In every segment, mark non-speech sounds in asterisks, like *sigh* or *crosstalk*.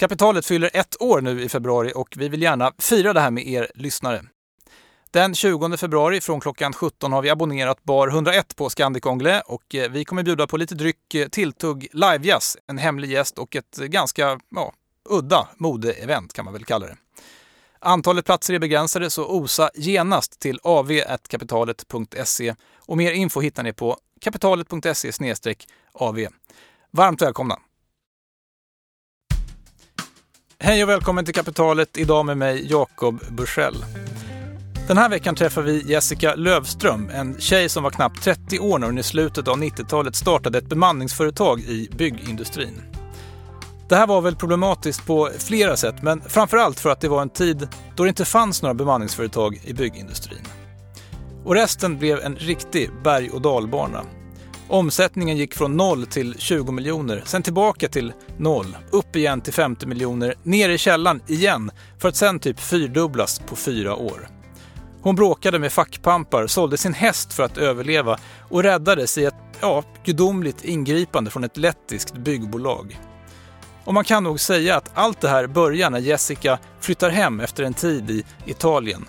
Kapitalet fyller ett år nu i februari och vi vill gärna fira det här med er lyssnare. Den 20 februari från klockan 17 har vi abonnerat bar 101 på Scandic Anglais och eh, vi kommer bjuda på lite dryck, eh, tilltugg, livejazz, en hemlig gäst och ett ganska ja, udda modeevent kan man väl kalla det. Antalet platser är begränsade så osa genast till av.kapitalet.se och mer info hittar ni på kapitalet.se av. Varmt välkomna! Hej och välkommen till Kapitalet, idag med mig Jakob Bursell. Den här veckan träffar vi Jessica Lövström, en tjej som var knappt 30 år när hon i slutet av 90-talet startade ett bemanningsföretag i byggindustrin. Det här var väl problematiskt på flera sätt, men framförallt för att det var en tid då det inte fanns några bemanningsföretag i byggindustrin. Och resten blev en riktig berg och dalbana. Omsättningen gick från 0 till 20 miljoner, sen tillbaka till 0, upp igen till 50 miljoner, ner i källan igen för att sen typ fyrdubblas på fyra år. Hon bråkade med fackpampar, sålde sin häst för att överleva och räddades i ett ja, gudomligt ingripande från ett lettiskt byggbolag. Och man kan nog säga att allt det här börjar när Jessica flyttar hem efter en tid i Italien.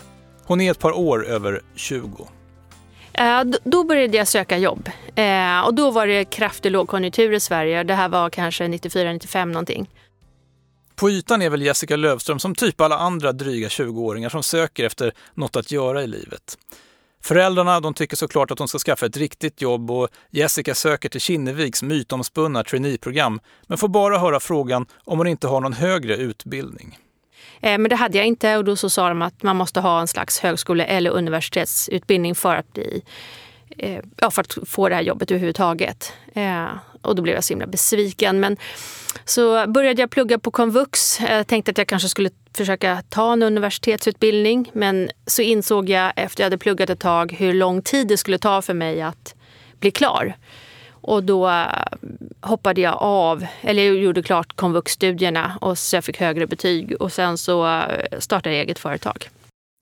Hon är ett par år över 20. Eh, då började jag söka jobb eh, och då var det kraftig lågkonjunktur i Sverige. Det här var kanske 94-95 någonting. På ytan är väl Jessica Lövström som typ alla andra dryga 20-åringar som söker efter något att göra i livet. Föräldrarna de tycker såklart att hon ska skaffa ett riktigt jobb och Jessica söker till Kinneviks mytomspunna traineeprogram men får bara höra frågan om hon inte har någon högre utbildning. Eh, men det hade jag inte och då så sa de att man måste ha en slags högskole eller universitetsutbildning för att, bli, eh, ja, för att få det här jobbet överhuvudtaget. Eh, och då blev jag så himla besviken. Men så började jag plugga på komvux. Jag tänkte att jag kanske skulle försöka ta en universitetsutbildning. Men så insåg jag efter jag hade pluggat ett tag hur lång tid det skulle ta för mig att bli klar. Och då eh, hoppade jag av, eller jag gjorde klart komvuxstudierna och så jag fick högre betyg och sen så eh, startade jag eget företag.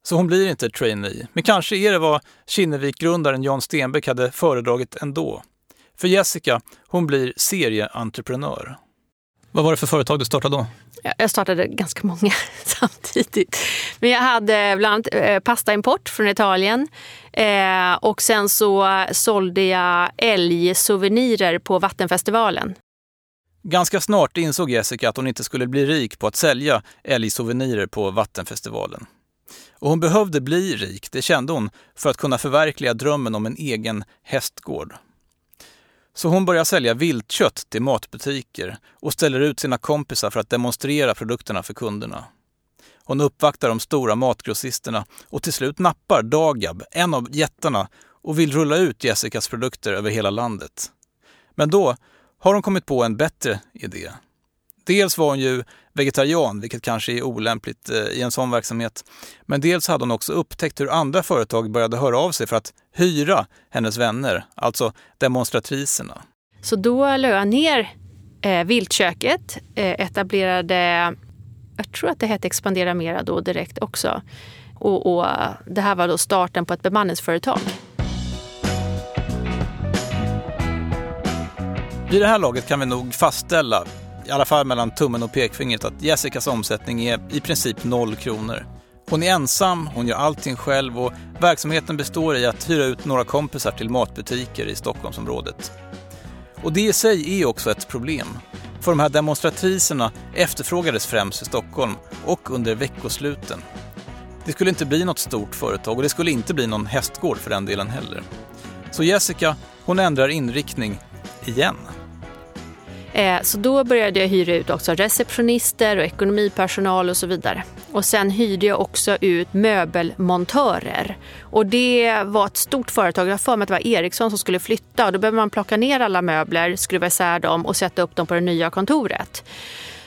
Så hon blir inte trainee. Men kanske är det vad Kinnevik-grundaren Jan Stenbeck hade föredragit ändå. För Jessica, hon blir serieentreprenör. Vad var det för företag du startade då? Jag startade ganska många *laughs* samtidigt. Men jag hade bland annat eh, pastaimport från Italien. Eh, och sen så sålde jag älgsouvenirer på Vattenfestivalen. Ganska snart insåg Jessica att hon inte skulle bli rik på att sälja älgsouvenirer på Vattenfestivalen. Och hon behövde bli rik, det kände hon, för att kunna förverkliga drömmen om en egen hästgård. Så hon börjar sälja viltkött till matbutiker och ställer ut sina kompisar för att demonstrera produkterna för kunderna. Hon uppvaktar de stora matgrossisterna och till slut nappar Dagab, en av jättarna, och vill rulla ut Jessicas produkter över hela landet. Men då har hon kommit på en bättre idé. Dels var hon ju vegetarian, vilket kanske är olämpligt eh, i en sån verksamhet. Men dels hade hon också upptäckt hur andra företag började höra av sig för att hyra hennes vänner, alltså demonstratriserna. Så då la jag ner eh, viltköket, eh, etablerade, jag tror att det hette Expandera Mera då direkt också. Och, och det här var då starten på ett bemanningsföretag. Vid det här laget kan vi nog fastställa i alla fall mellan tummen och pekfingret, att Jessicas omsättning är i princip noll kronor. Hon är ensam, hon gör allting själv och verksamheten består i att hyra ut några kompisar till matbutiker i Stockholmsområdet. Och det i sig är också ett problem. För de här demonstratriserna efterfrågades främst i Stockholm och under veckosluten. Det skulle inte bli något stort företag och det skulle inte bli någon hästgård för den delen heller. Så Jessica, hon ändrar inriktning igen. Eh, så då började jag hyra ut också receptionister och ekonomipersonal och så vidare. Och sen hyrde jag också ut möbelmontörer. Och det var ett stort företag. Jag har för mig att det var Ericsson som skulle flytta. Och då behöver man plocka ner alla möbler, skruva isär dem och sätta upp dem på det nya kontoret.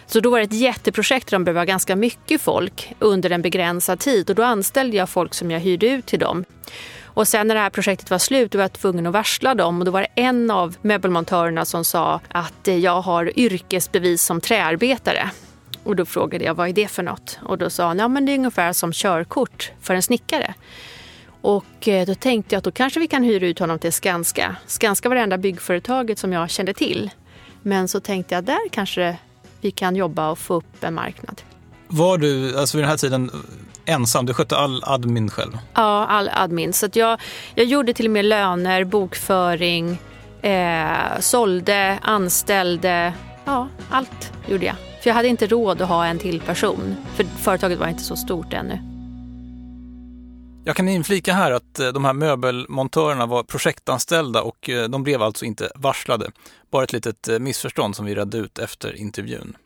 Så då var det ett jätteprojekt där de behövde ha ganska mycket folk under en begränsad tid. Och då anställde jag folk som jag hyrde ut till dem. Och sen när det här projektet var slut var jag tvungen att varsla dem och då var det en av möbelmontörerna som sa att eh, jag har yrkesbevis som träarbetare. Och då frågade jag vad är det för något? Och då sa han ja men det är ungefär som körkort för en snickare. Och eh, då tänkte jag att då kanske vi kan hyra ut honom till Skanska. Skanska var det enda byggföretaget som jag kände till. Men så tänkte jag där kanske vi kan jobba och få upp en marknad. Var du alltså vid den här tiden ensam? Du skötte all admin själv? Ja, all admin. Så jag, jag gjorde till och med löner, bokföring, eh, sålde, anställde. Ja, allt gjorde jag. För jag hade inte råd att ha en till person. För företaget var inte så stort ännu. Jag kan inflika här att eh, de här möbelmontörerna var projektanställda och eh, de blev alltså inte varslade. Bara ett litet eh, missförstånd som vi redde ut efter intervjun.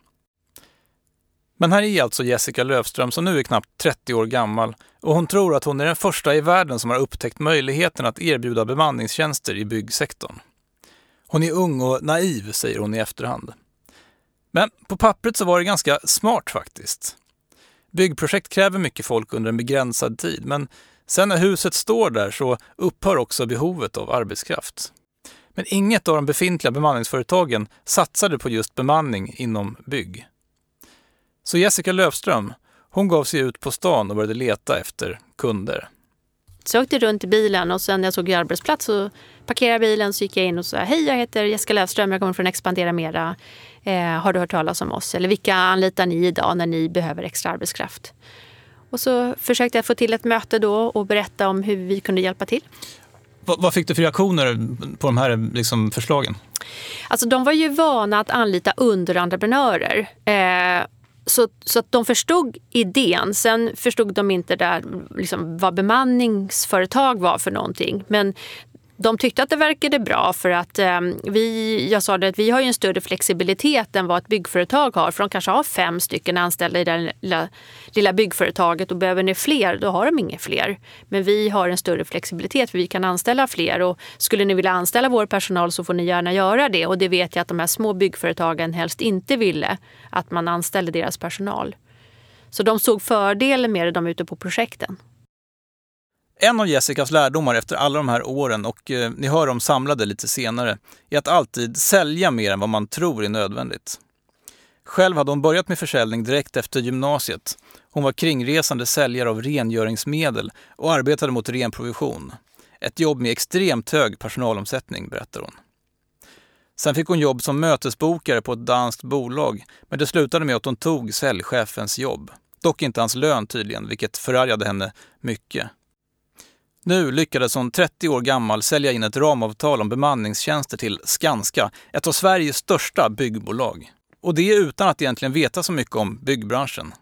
Men här är alltså Jessica Löfström som nu är knappt 30 år gammal och hon tror att hon är den första i världen som har upptäckt möjligheten att erbjuda bemanningstjänster i byggsektorn. Hon är ung och naiv, säger hon i efterhand. Men på pappret så var det ganska smart faktiskt. Byggprojekt kräver mycket folk under en begränsad tid, men sen när huset står där så upphör också behovet av arbetskraft. Men inget av de befintliga bemanningsföretagen satsade på just bemanning inom bygg. Så Jessica Löfström, hon gav sig ut på stan och började leta efter kunder. Så jag åkte runt i bilen och sen när jag såg arbetsplats så parkerade bilen så gick jag in och sa hej jag heter Jessica Löfström, jag kommer från Expandera Mera. Eh, har du hört talas om oss? Eller vilka anlitar ni idag när ni behöver extra arbetskraft? Och så försökte jag få till ett möte då och berätta om hur vi kunde hjälpa till. Vad, vad fick du för reaktioner på de här liksom, förslagen? Alltså de var ju vana att anlita underentreprenörer. Eh, så, så att de förstod idén. Sen förstod de inte där, liksom, vad bemanningsföretag var för någonting. Men de tyckte att det verkade bra för att eh, vi, jag sa det att vi har ju en större flexibilitet än vad ett byggföretag har. För de kanske har fem stycken anställda i det lilla, lilla byggföretaget och behöver ni fler, då har de inga fler. Men vi har en större flexibilitet för vi kan anställa fler och skulle ni vilja anställa vår personal så får ni gärna göra det. Och det vet jag att de här små byggföretagen helst inte ville, att man anställde deras personal. Så de såg fördelen med det, de ute på projekten. En av Jessicas lärdomar efter alla de här åren, och eh, ni hör dem samlade lite senare, är att alltid sälja mer än vad man tror är nödvändigt. Själv hade hon börjat med försäljning direkt efter gymnasiet. Hon var kringresande säljare av rengöringsmedel och arbetade mot ren provision. Ett jobb med extremt hög personalomsättning, berättar hon. Sen fick hon jobb som mötesbokare på ett danskt bolag, men det slutade med att hon tog säljchefens jobb. Dock inte hans lön tydligen, vilket förargade henne mycket. Nu lyckades hon 30 år gammal sälja in ett ramavtal om bemanningstjänster till Skanska, ett av Sveriges största byggbolag. Och det utan att egentligen veta så mycket om byggbranschen.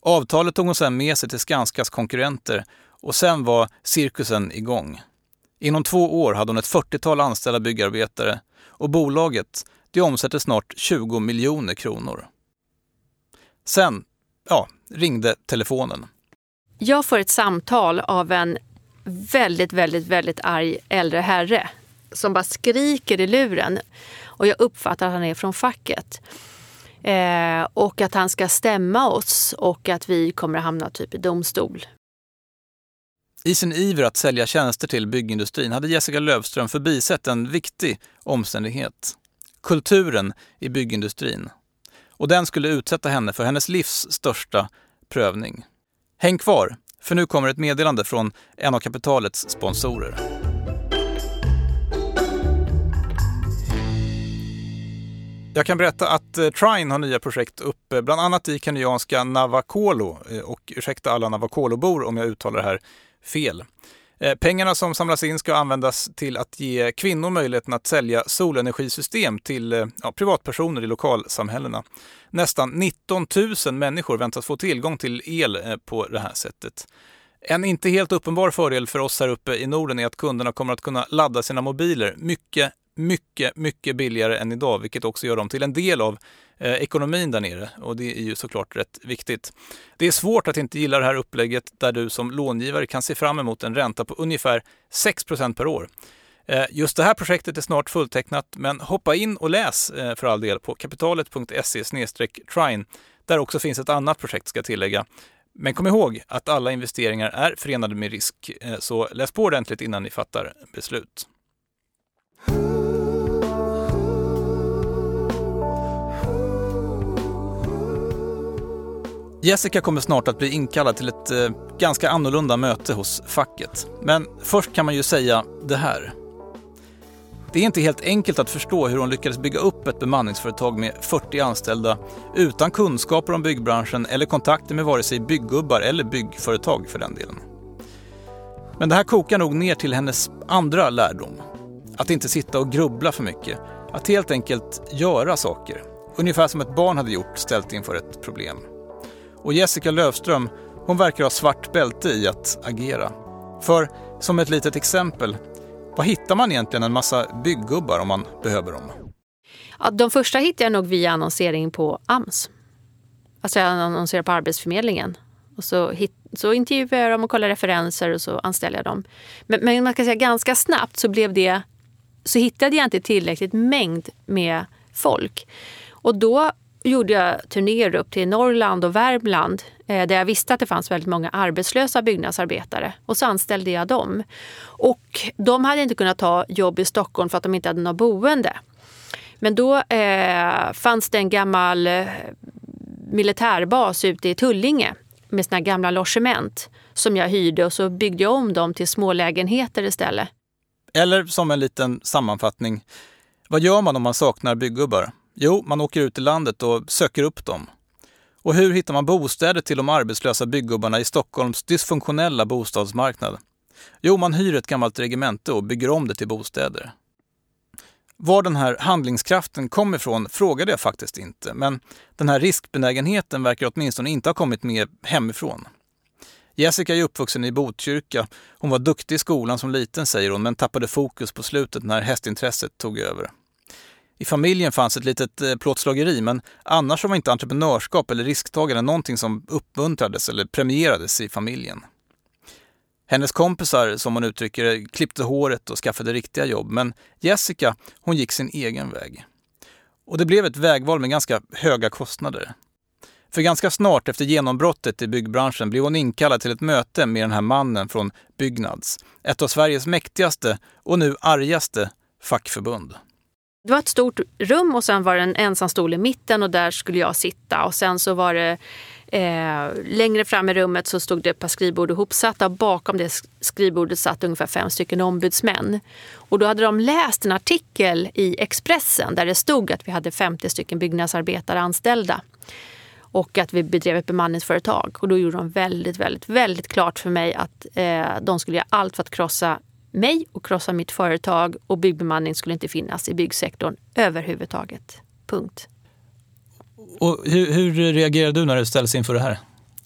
Avtalet tog hon sedan med sig till Skanskas konkurrenter och sen var cirkusen igång. Inom två år hade hon ett 40-tal anställda byggarbetare och bolaget det omsätter snart 20 miljoner kronor. Sen, ja, ringde telefonen. Jag får ett samtal av en väldigt, väldigt, väldigt arg äldre herre som bara skriker i luren. Och jag uppfattar att han är från facket. Eh, och att han ska stämma oss och att vi kommer att hamna typ i domstol. I sin iver att sälja tjänster till byggindustrin hade Jessica Lövström förbisett en viktig omständighet. Kulturen i byggindustrin. Och den skulle utsätta henne för hennes livs största prövning. Häng kvar, för nu kommer ett meddelande från en av kapitalets sponsorer. Jag kan berätta att eh, Trine har nya projekt uppe, bland annat i kenyanska Navakolo. Eh, och ursäkta alla Navakolo-bor om jag uttalar det här fel. Eh, pengarna som samlas in ska användas till att ge kvinnor möjligheten att sälja solenergisystem till eh, ja, privatpersoner i lokalsamhällena. Nästan 19 000 människor väntas få tillgång till el eh, på det här sättet. En inte helt uppenbar fördel för oss här uppe i Norden är att kunderna kommer att kunna ladda sina mobiler mycket, mycket, mycket billigare än idag, vilket också gör dem till en del av eh, ekonomin där nere och det är ju såklart rätt viktigt. Det är svårt att inte gilla det här upplägget där du som långivare kan se fram emot en ränta på ungefär 6% per år. Eh, just det här projektet är snart fulltecknat, men hoppa in och läs eh, för all del på kapitalet.se trine där också finns ett annat projekt ska jag tillägga. Men kom ihåg att alla investeringar är förenade med risk, eh, så läs på ordentligt innan ni fattar beslut. Jessica kommer snart att bli inkallad till ett eh, ganska annorlunda möte hos facket. Men först kan man ju säga det här. Det är inte helt enkelt att förstå hur hon lyckades bygga upp ett bemanningsföretag med 40 anställda utan kunskaper om byggbranschen eller kontakter med vare sig bygggubbar eller byggföretag för den delen. Men det här kokar nog ner till hennes andra lärdom. Att inte sitta och grubbla för mycket. Att helt enkelt göra saker. Ungefär som ett barn hade gjort ställt inför ett problem. Och Jessica Lövström, hon verkar ha svart bälte i att agera. För, som ett litet exempel, vad hittar man egentligen en massa bygggubbar om man behöver dem? Ja, de första hittar jag nog via annonsering på AMS. Alltså jag annonserar på Arbetsförmedlingen. Och så, hit, så intervjuar jag dem och kollar referenser och så anställer jag dem. Men, men man kan säga ganska snabbt så blev det så hittade jag inte tillräckligt mängd med folk. Och då gjorde jag turnéer upp till Norrland och Värmland eh, där jag visste att det fanns väldigt många arbetslösa byggnadsarbetare. Och så anställde jag dem. Och de hade inte kunnat ta jobb i Stockholm för att de inte hade något boende. Men då eh, fanns det en gammal eh, militärbas ute i Tullinge med sina gamla logement som jag hyrde och så byggde jag om dem till smålägenheter istället. Eller som en liten sammanfattning. Vad gör man om man saknar byggubbar? Jo, man åker ut i landet och söker upp dem. Och hur hittar man bostäder till de arbetslösa byggubbarna i Stockholms dysfunktionella bostadsmarknad? Jo, man hyr ett gammalt regemente och bygger om det till bostäder. Var den här handlingskraften kom ifrån frågade jag faktiskt inte, men den här riskbenägenheten verkar åtminstone inte ha kommit med hemifrån. Jessica är uppvuxen i Botkyrka. Hon var duktig i skolan som liten säger hon, men tappade fokus på slutet när hästintresset tog över. I familjen fanns ett litet eh, plåtslageri, men annars var inte entreprenörskap eller risktagande någonting som uppmuntrades eller premierades i familjen. Hennes kompisar, som hon uttrycker det, klippte håret och skaffade riktiga jobb, men Jessica, hon gick sin egen väg. Och det blev ett vägval med ganska höga kostnader. För ganska snart efter genombrottet i byggbranschen blev hon inkallad till ett möte med den här mannen från Byggnads, ett av Sveriges mäktigaste och nu argaste fackförbund. Det var ett stort rum och sen var det en ensam stol i mitten och där skulle jag sitta. Och sen så var det eh, längre fram i rummet så stod det ett par skrivbord ihopsatta och bakom det skrivbordet satt ungefär fem stycken ombudsmän. Och då hade de läst en artikel i Expressen där det stod att vi hade 50 stycken byggnadsarbetare anställda och att vi bedrev ett bemanningsföretag. Och då gjorde de väldigt, väldigt, väldigt klart för mig att eh, de skulle göra allt för att krossa mig och krossa mitt företag och byggbemanning skulle inte finnas i byggsektorn överhuvudtaget. Punkt. Och hur, hur reagerar du när du ställs inför det här?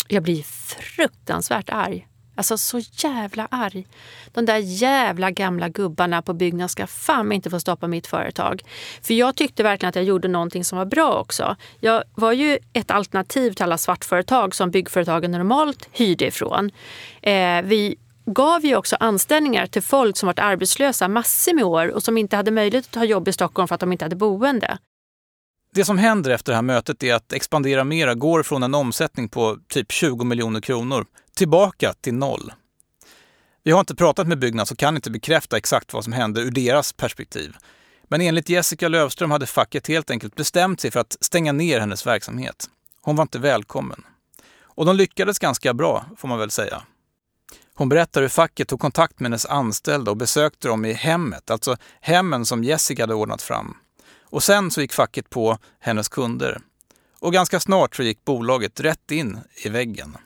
Jag blir fruktansvärt arg. Alltså så jävla arg. De där jävla gamla gubbarna på Byggnads ska fan inte få stoppa mitt företag. För jag tyckte verkligen att jag gjorde någonting som var bra också. Jag var ju ett alternativ till alla svartföretag som byggföretagen normalt hyrde ifrån. Eh, vi gav ju också anställningar till folk som varit arbetslösa massor med år och som inte hade möjlighet att ta jobb i Stockholm för att de inte hade boende. Det som händer efter det här mötet är att Expandera Mera går från en omsättning på typ 20 miljoner kronor tillbaka till noll. Vi har inte pratat med Byggnads och kan inte bekräfta exakt vad som hände ur deras perspektiv. Men enligt Jessica Lövström hade facket helt enkelt bestämt sig för att stänga ner hennes verksamhet. Hon var inte välkommen. Och de lyckades ganska bra, får man väl säga. Hon berättar hur facket tog kontakt med hennes anställda och besökte dem i hemmet, alltså hemmen som Jessica hade ordnat fram. Och sen så gick facket på hennes kunder. Och ganska snart så gick bolaget rätt in i väggen.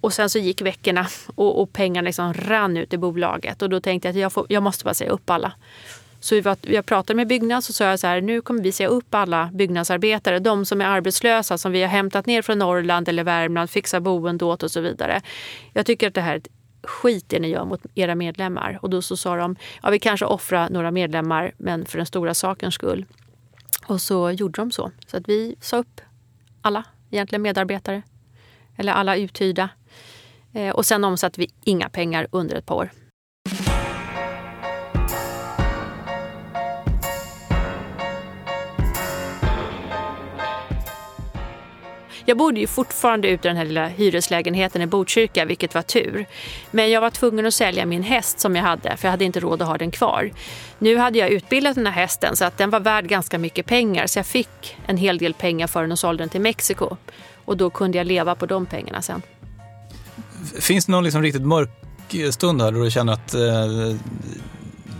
Och sen så gick veckorna och, och pengarna liksom rann ut i bolaget och då tänkte jag att jag, får, jag måste bara säga upp alla. Så var, jag pratade med Byggnads och sa så här, nu kommer vi säga upp alla byggnadsarbetare, de som är arbetslösa som vi har hämtat ner från Norrland eller Värmland, fixa boende åt och så vidare. Jag tycker att det här är ett skit det ni gör mot era medlemmar. Och då så sa de, ja vi kanske offrar några medlemmar men för den stora sakens skull. Och så gjorde de så. Så att vi sa upp alla egentligen medarbetare. Eller alla uthyrda. Eh, och sen omsatte vi inga pengar under ett par år. Jag bodde ju fortfarande ute i den här lilla hyreslägenheten i Botkyrka, vilket var tur. Men jag var tvungen att sälja min häst som jag hade, för jag hade inte råd att ha den kvar. Nu hade jag utbildat den här hästen så att den var värd ganska mycket pengar, så jag fick en hel del pengar för den och sålde den till Mexiko. Och då kunde jag leva på de pengarna sen. Finns det någon liksom riktigt mörk stund här då du känner att eh,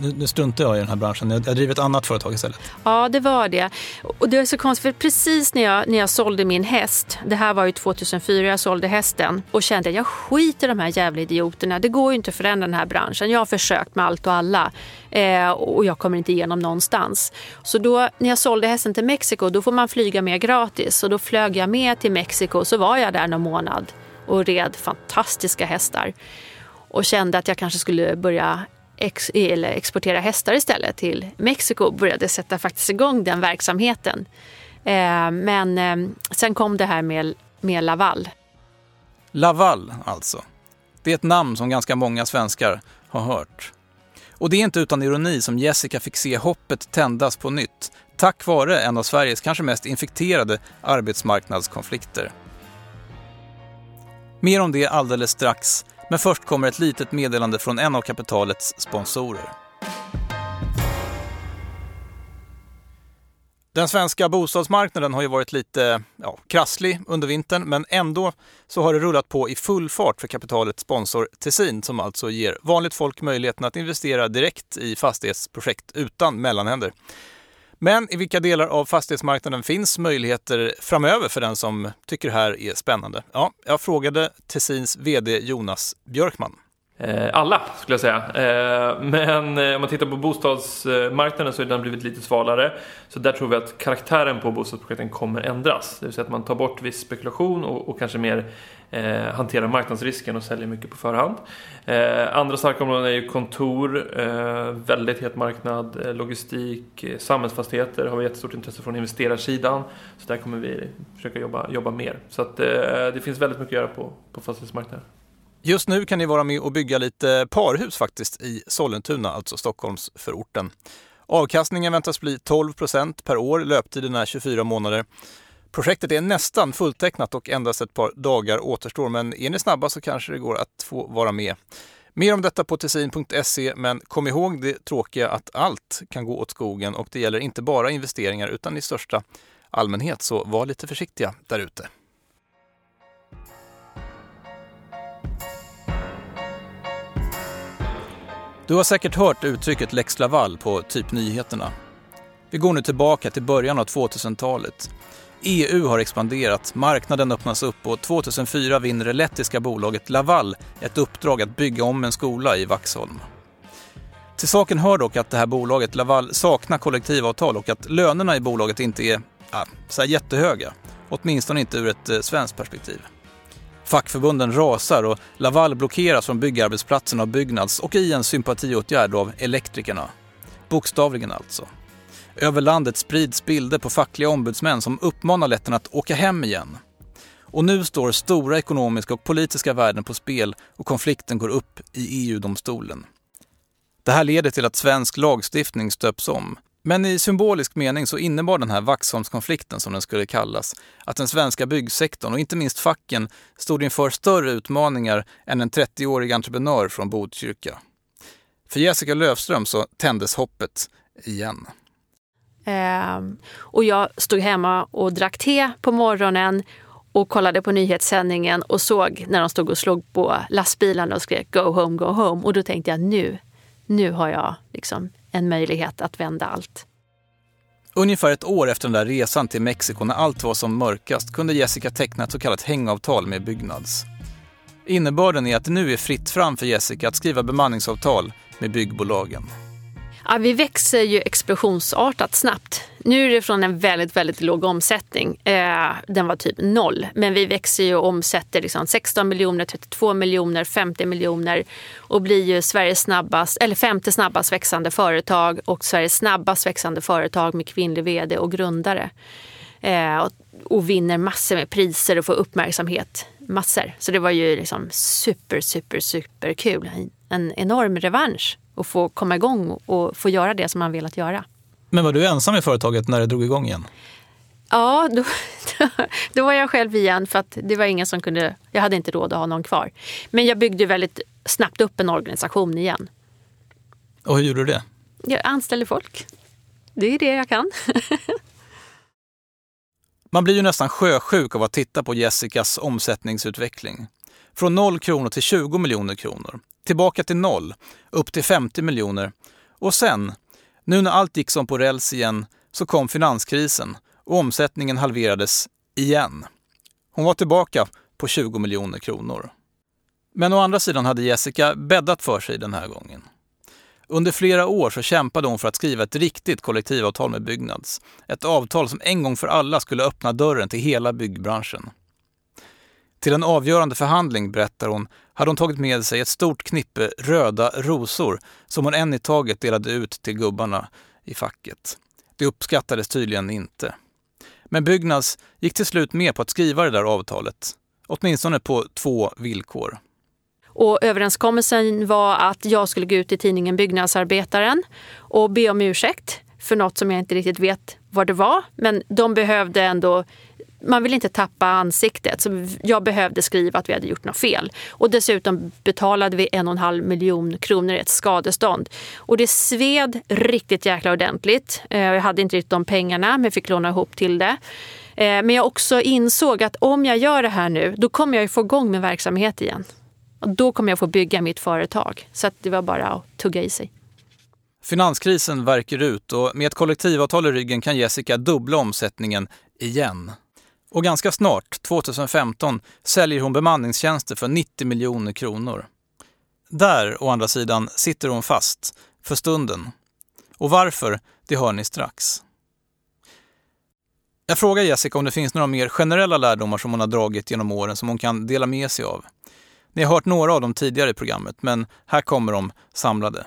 nu, nu struntar jag i den här branschen, jag, jag driver ett annat företag istället. Ja, det var det. Och det är så konstigt, för precis när jag, när jag sålde min häst, det här var ju 2004 jag sålde hästen, och kände att jag skiter i de här jävla idioterna. Det går ju inte att förändra den här branschen. Jag har försökt med allt och alla eh, och jag kommer inte igenom någonstans. Så då när jag sålde hästen till Mexiko, då får man flyga med gratis. Och då flög jag med till Mexiko, så var jag där någon månad och red fantastiska hästar. Och kände att jag kanske skulle börja ex, eller exportera hästar istället till Mexiko och började sätta faktiskt igång den verksamheten. Eh, men eh, sen kom det här med, med Laval. Laval alltså. Det är ett namn som ganska många svenskar har hört. Och det är inte utan ironi som Jessica fick se hoppet tändas på nytt tack vare en av Sveriges kanske mest infekterade arbetsmarknadskonflikter. Mer om det alldeles strax, men först kommer ett litet meddelande från en av kapitalets sponsorer. Den svenska bostadsmarknaden har ju varit lite ja, krasslig under vintern men ändå så har det rullat på i full fart för kapitalets sponsor Tessin som alltså ger vanligt folk möjligheten att investera direkt i fastighetsprojekt utan mellanhänder. Men i vilka delar av fastighetsmarknaden finns möjligheter framöver för den som tycker det här är spännande? Ja, jag frågade Tessins VD Jonas Björkman. Eh, alla skulle jag säga. Eh, men eh, om man tittar på bostadsmarknaden så har den blivit lite svalare. Så där tror vi att karaktären på bostadsprojekten kommer ändras. Det vill säga att man tar bort viss spekulation och, och kanske mer eh, hanterar marknadsrisken och säljer mycket på förhand. Eh, andra starka områden är ju kontor, eh, väldigt het marknad, logistik, samhällsfastigheter har vi jättestort intresse från investerarsidan. Så där kommer vi försöka jobba, jobba mer. Så att, det finns väldigt mycket att göra på, på fastighetsmarknaden. Just nu kan ni vara med och bygga lite parhus faktiskt i Sollentuna, alltså Stockholmsförorten. Avkastningen väntas bli 12 procent per år, löptiden är 24 månader. Projektet är nästan fulltecknat och endast ett par dagar återstår, men är ni snabba så kanske det går att få vara med. Mer om detta på tessin.se, men kom ihåg det tråkiga att allt kan gå åt skogen och det gäller inte bara investeringar utan i största allmänhet, så var lite försiktiga där ute. Du har säkert hört uttrycket lex Laval på typ nyheterna. Vi går nu tillbaka till början av 2000-talet. EU har expanderat, marknaden öppnas upp och 2004 vinner det lettiska bolaget Laval ett uppdrag att bygga om en skola i Vaxholm. Till saken hör dock att det här bolaget Laval saknar kollektivavtal och att lönerna i bolaget inte är äh, så jättehöga. Åtminstone inte ur ett eh, svenskt perspektiv. Fackförbunden rasar och Laval blockeras från byggarbetsplatsen av Byggnads och i en sympatiåtgärd av elektrikerna. Bokstavligen alltså. Över landet sprids bilder på fackliga ombudsmän som uppmanar letterna att åka hem igen. Och nu står stora ekonomiska och politiska värden på spel och konflikten går upp i EU-domstolen. Det här leder till att svensk lagstiftning stöps om. Men i symbolisk mening så innebar den här Vaxholmskonflikten, som den skulle kallas, att den svenska byggsektorn och inte minst facken stod inför större utmaningar än en 30-årig entreprenör från Botkyrka. För Jessica Löfström så tändes hoppet igen. Um, och jag stod hemma och drack te på morgonen och kollade på nyhetssändningen och såg när de stod och slog på lastbilarna och skrek Go home, go home. Och då tänkte jag nu, nu har jag liksom en möjlighet att vända allt. Ungefär ett år efter den där resan till Mexiko när allt var som mörkast kunde Jessica teckna ett så kallat hängavtal med Byggnads. Innebörden är att det nu är fritt fram för Jessica att skriva bemanningsavtal med byggbolagen. Ja, vi växer ju explosionsartat snabbt. Nu är det från en väldigt, väldigt låg omsättning. Eh, den var typ noll. Men vi växer ju och omsätter liksom 16 miljoner, 32 miljoner, 50 miljoner och blir ju Sveriges snabbast, eller femte snabbast växande företag och Sveriges snabbast växande företag med kvinnlig vd och grundare. Eh, och, och, vinner massor med priser och får uppmärksamhet. Massor. Så det var ju liksom super, super, super kul. En enorm revansch och få komma igång och få göra det som man velat göra. Men var du ensam i företaget när det drog igång igen? Ja, då, *laughs* då var jag själv igen för att det var ingen som kunde, jag hade inte råd att ha någon kvar. Men jag byggde väldigt snabbt upp en organisation igen. Och hur gjorde du det? Jag anställde folk. Det är det jag kan. *laughs* Man blir ju nästan sjösjuk av att titta på Jessicas omsättningsutveckling. Från 0 kronor till 20 miljoner kronor tillbaka till noll, upp till 50 miljoner Och sen, nu när allt gick som på räls igen, så kom finanskrisen och omsättningen halverades igen. Hon var tillbaka på 20 miljoner kronor. Men å andra sidan hade Jessica bäddat för sig den här gången. Under flera år så kämpade hon för att skriva ett riktigt kollektivavtal med Byggnads. Ett avtal som en gång för alla skulle öppna dörren till hela byggbranschen. Till en avgörande förhandling, berättar hon, hade hon tagit med sig ett stort knippe röda rosor som hon en i taget delade ut till gubbarna i facket. Det uppskattades tydligen inte. Men Byggnads gick till slut med på att skriva det där avtalet. Åtminstone på två villkor. Och överenskommelsen var att jag skulle gå ut i tidningen Byggnadsarbetaren och be om ursäkt för något som jag inte riktigt vet vad det var. Men de behövde ändå man vill inte tappa ansiktet, så jag behövde skriva att vi hade gjort något fel. Och dessutom betalade vi en och en halv miljon kronor i ett skadestånd. Och det sved riktigt jäkla ordentligt. Eh, jag hade inte riktigt de pengarna, men fick låna ihop till det. Eh, men jag också insåg att om jag gör det här nu, då kommer jag få igång min verksamhet igen. Och då kommer jag få bygga mitt företag. Så det var bara att tugga i sig. Finanskrisen verkar ut och med ett kollektivavtal i ryggen kan Jessica dubbla omsättningen igen. Och ganska snart, 2015, säljer hon bemanningstjänster för 90 miljoner kronor. Där, å andra sidan, sitter hon fast, för stunden. Och varför, det hör ni strax. Jag frågar Jessica om det finns några mer generella lärdomar som hon har dragit genom åren som hon kan dela med sig av. Ni har hört några av dem tidigare i programmet, men här kommer de samlade.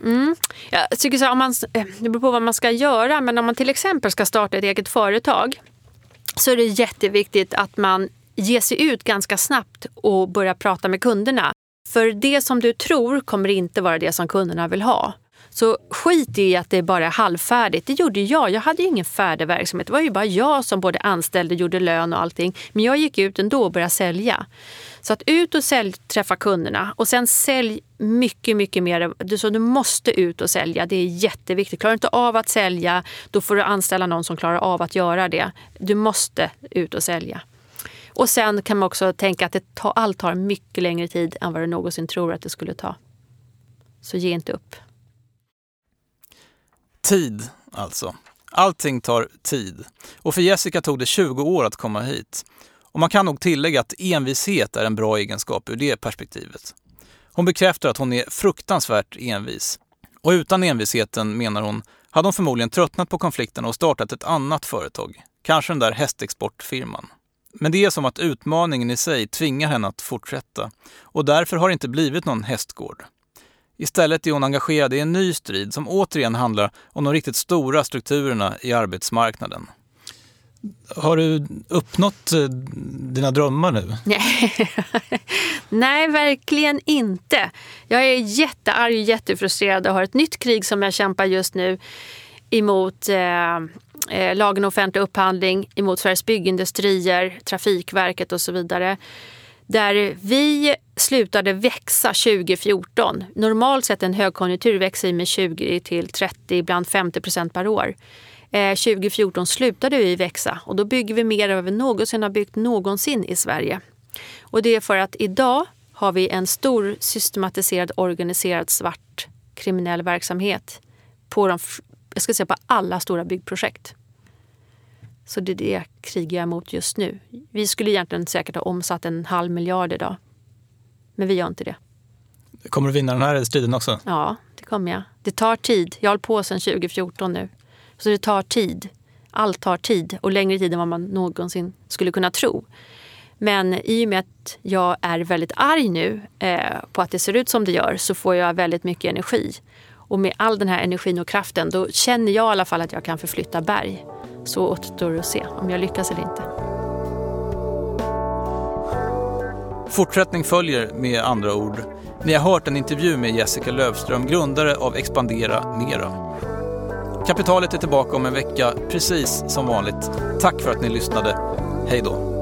Mm. Jag tycker så om man, eh, det beror på vad man ska göra, men om man till exempel ska starta ett eget företag så är det jätteviktigt att man ger sig ut ganska snabbt och börjar prata med kunderna. För det som du tror kommer inte vara det som kunderna vill ha. Så skit i att det bara är halvfärdigt. Det gjorde jag. Jag hade ju ingen färdig verksamhet. Det var ju bara jag som både anställde, gjorde lön och allting. Men jag gick ut ändå och började sälja. Så att ut och sälj, träffa kunderna och sen sälj mycket, mycket mer. Så du måste ut och sälja. Det är jätteviktigt. Klarar du inte av att sälja, då får du anställa någon som klarar av att göra det. Du måste ut och sälja. Och sen kan man också tänka att det tar, allt tar mycket längre tid än vad du någonsin tror att det skulle ta. Så ge inte upp. Tid, alltså. Allting tar tid. Och för Jessica tog det 20 år att komma hit. Och man kan nog tillägga att envishet är en bra egenskap ur det perspektivet. Hon bekräftar att hon är fruktansvärt envis. Och utan envisheten, menar hon, hade hon förmodligen tröttnat på konflikten och startat ett annat företag. Kanske den där hästexportfirman. Men det är som att utmaningen i sig tvingar henne att fortsätta. Och därför har det inte blivit någon hästgård. Istället är hon engagerad i en ny strid som återigen handlar om de riktigt stora strukturerna i arbetsmarknaden. Har du uppnått eh, dina drömmar nu? *laughs* Nej, verkligen inte. Jag är jättearg och jättefrustrerad och har ett nytt krig som jag kämpar just nu emot eh, eh lagen om offentlig upphandling, emot Sveriges byggindustrier, Trafikverket och så vidare. Där vi slutade växa 2014. Normalt sett en högkonjunktur växer med 20 till 30, ibland 50 procent per år. 2014 eh, slutade vi växa och då bygger vi mer än vad vi någonsin har byggt någonsin i Sverige. Och det är för att idag har vi en stor systematiserad organiserad svart kriminell verksamhet på, de, jag ska säga på alla stora byggprojekt. Så det är det jag krigar emot just nu. Vi skulle egentligen säkert ha omsatt en halv miljard idag. Men vi gör inte det. Kommer du vinna den här striden också? Ja, det kommer jag. Det tar tid. Jag har hållit på sedan 2014 nu. Så det tar tid. Allt tar tid och längre tid än vad man någonsin skulle kunna tro. Men i och med att jag är väldigt arg nu eh, på att det ser ut som det gör så får jag väldigt mycket energi. Och med all den här energin och kraften då känner jag i alla fall att jag kan förflytta berg. Så återstår det att se om jag lyckas eller inte. Fortsättning följer med andra ord. Ni har hört en intervju med Jessica Lövström, grundare av Expandera Mera. Kapitalet är tillbaka om en vecka, precis som vanligt. Tack för att ni lyssnade. Hej då!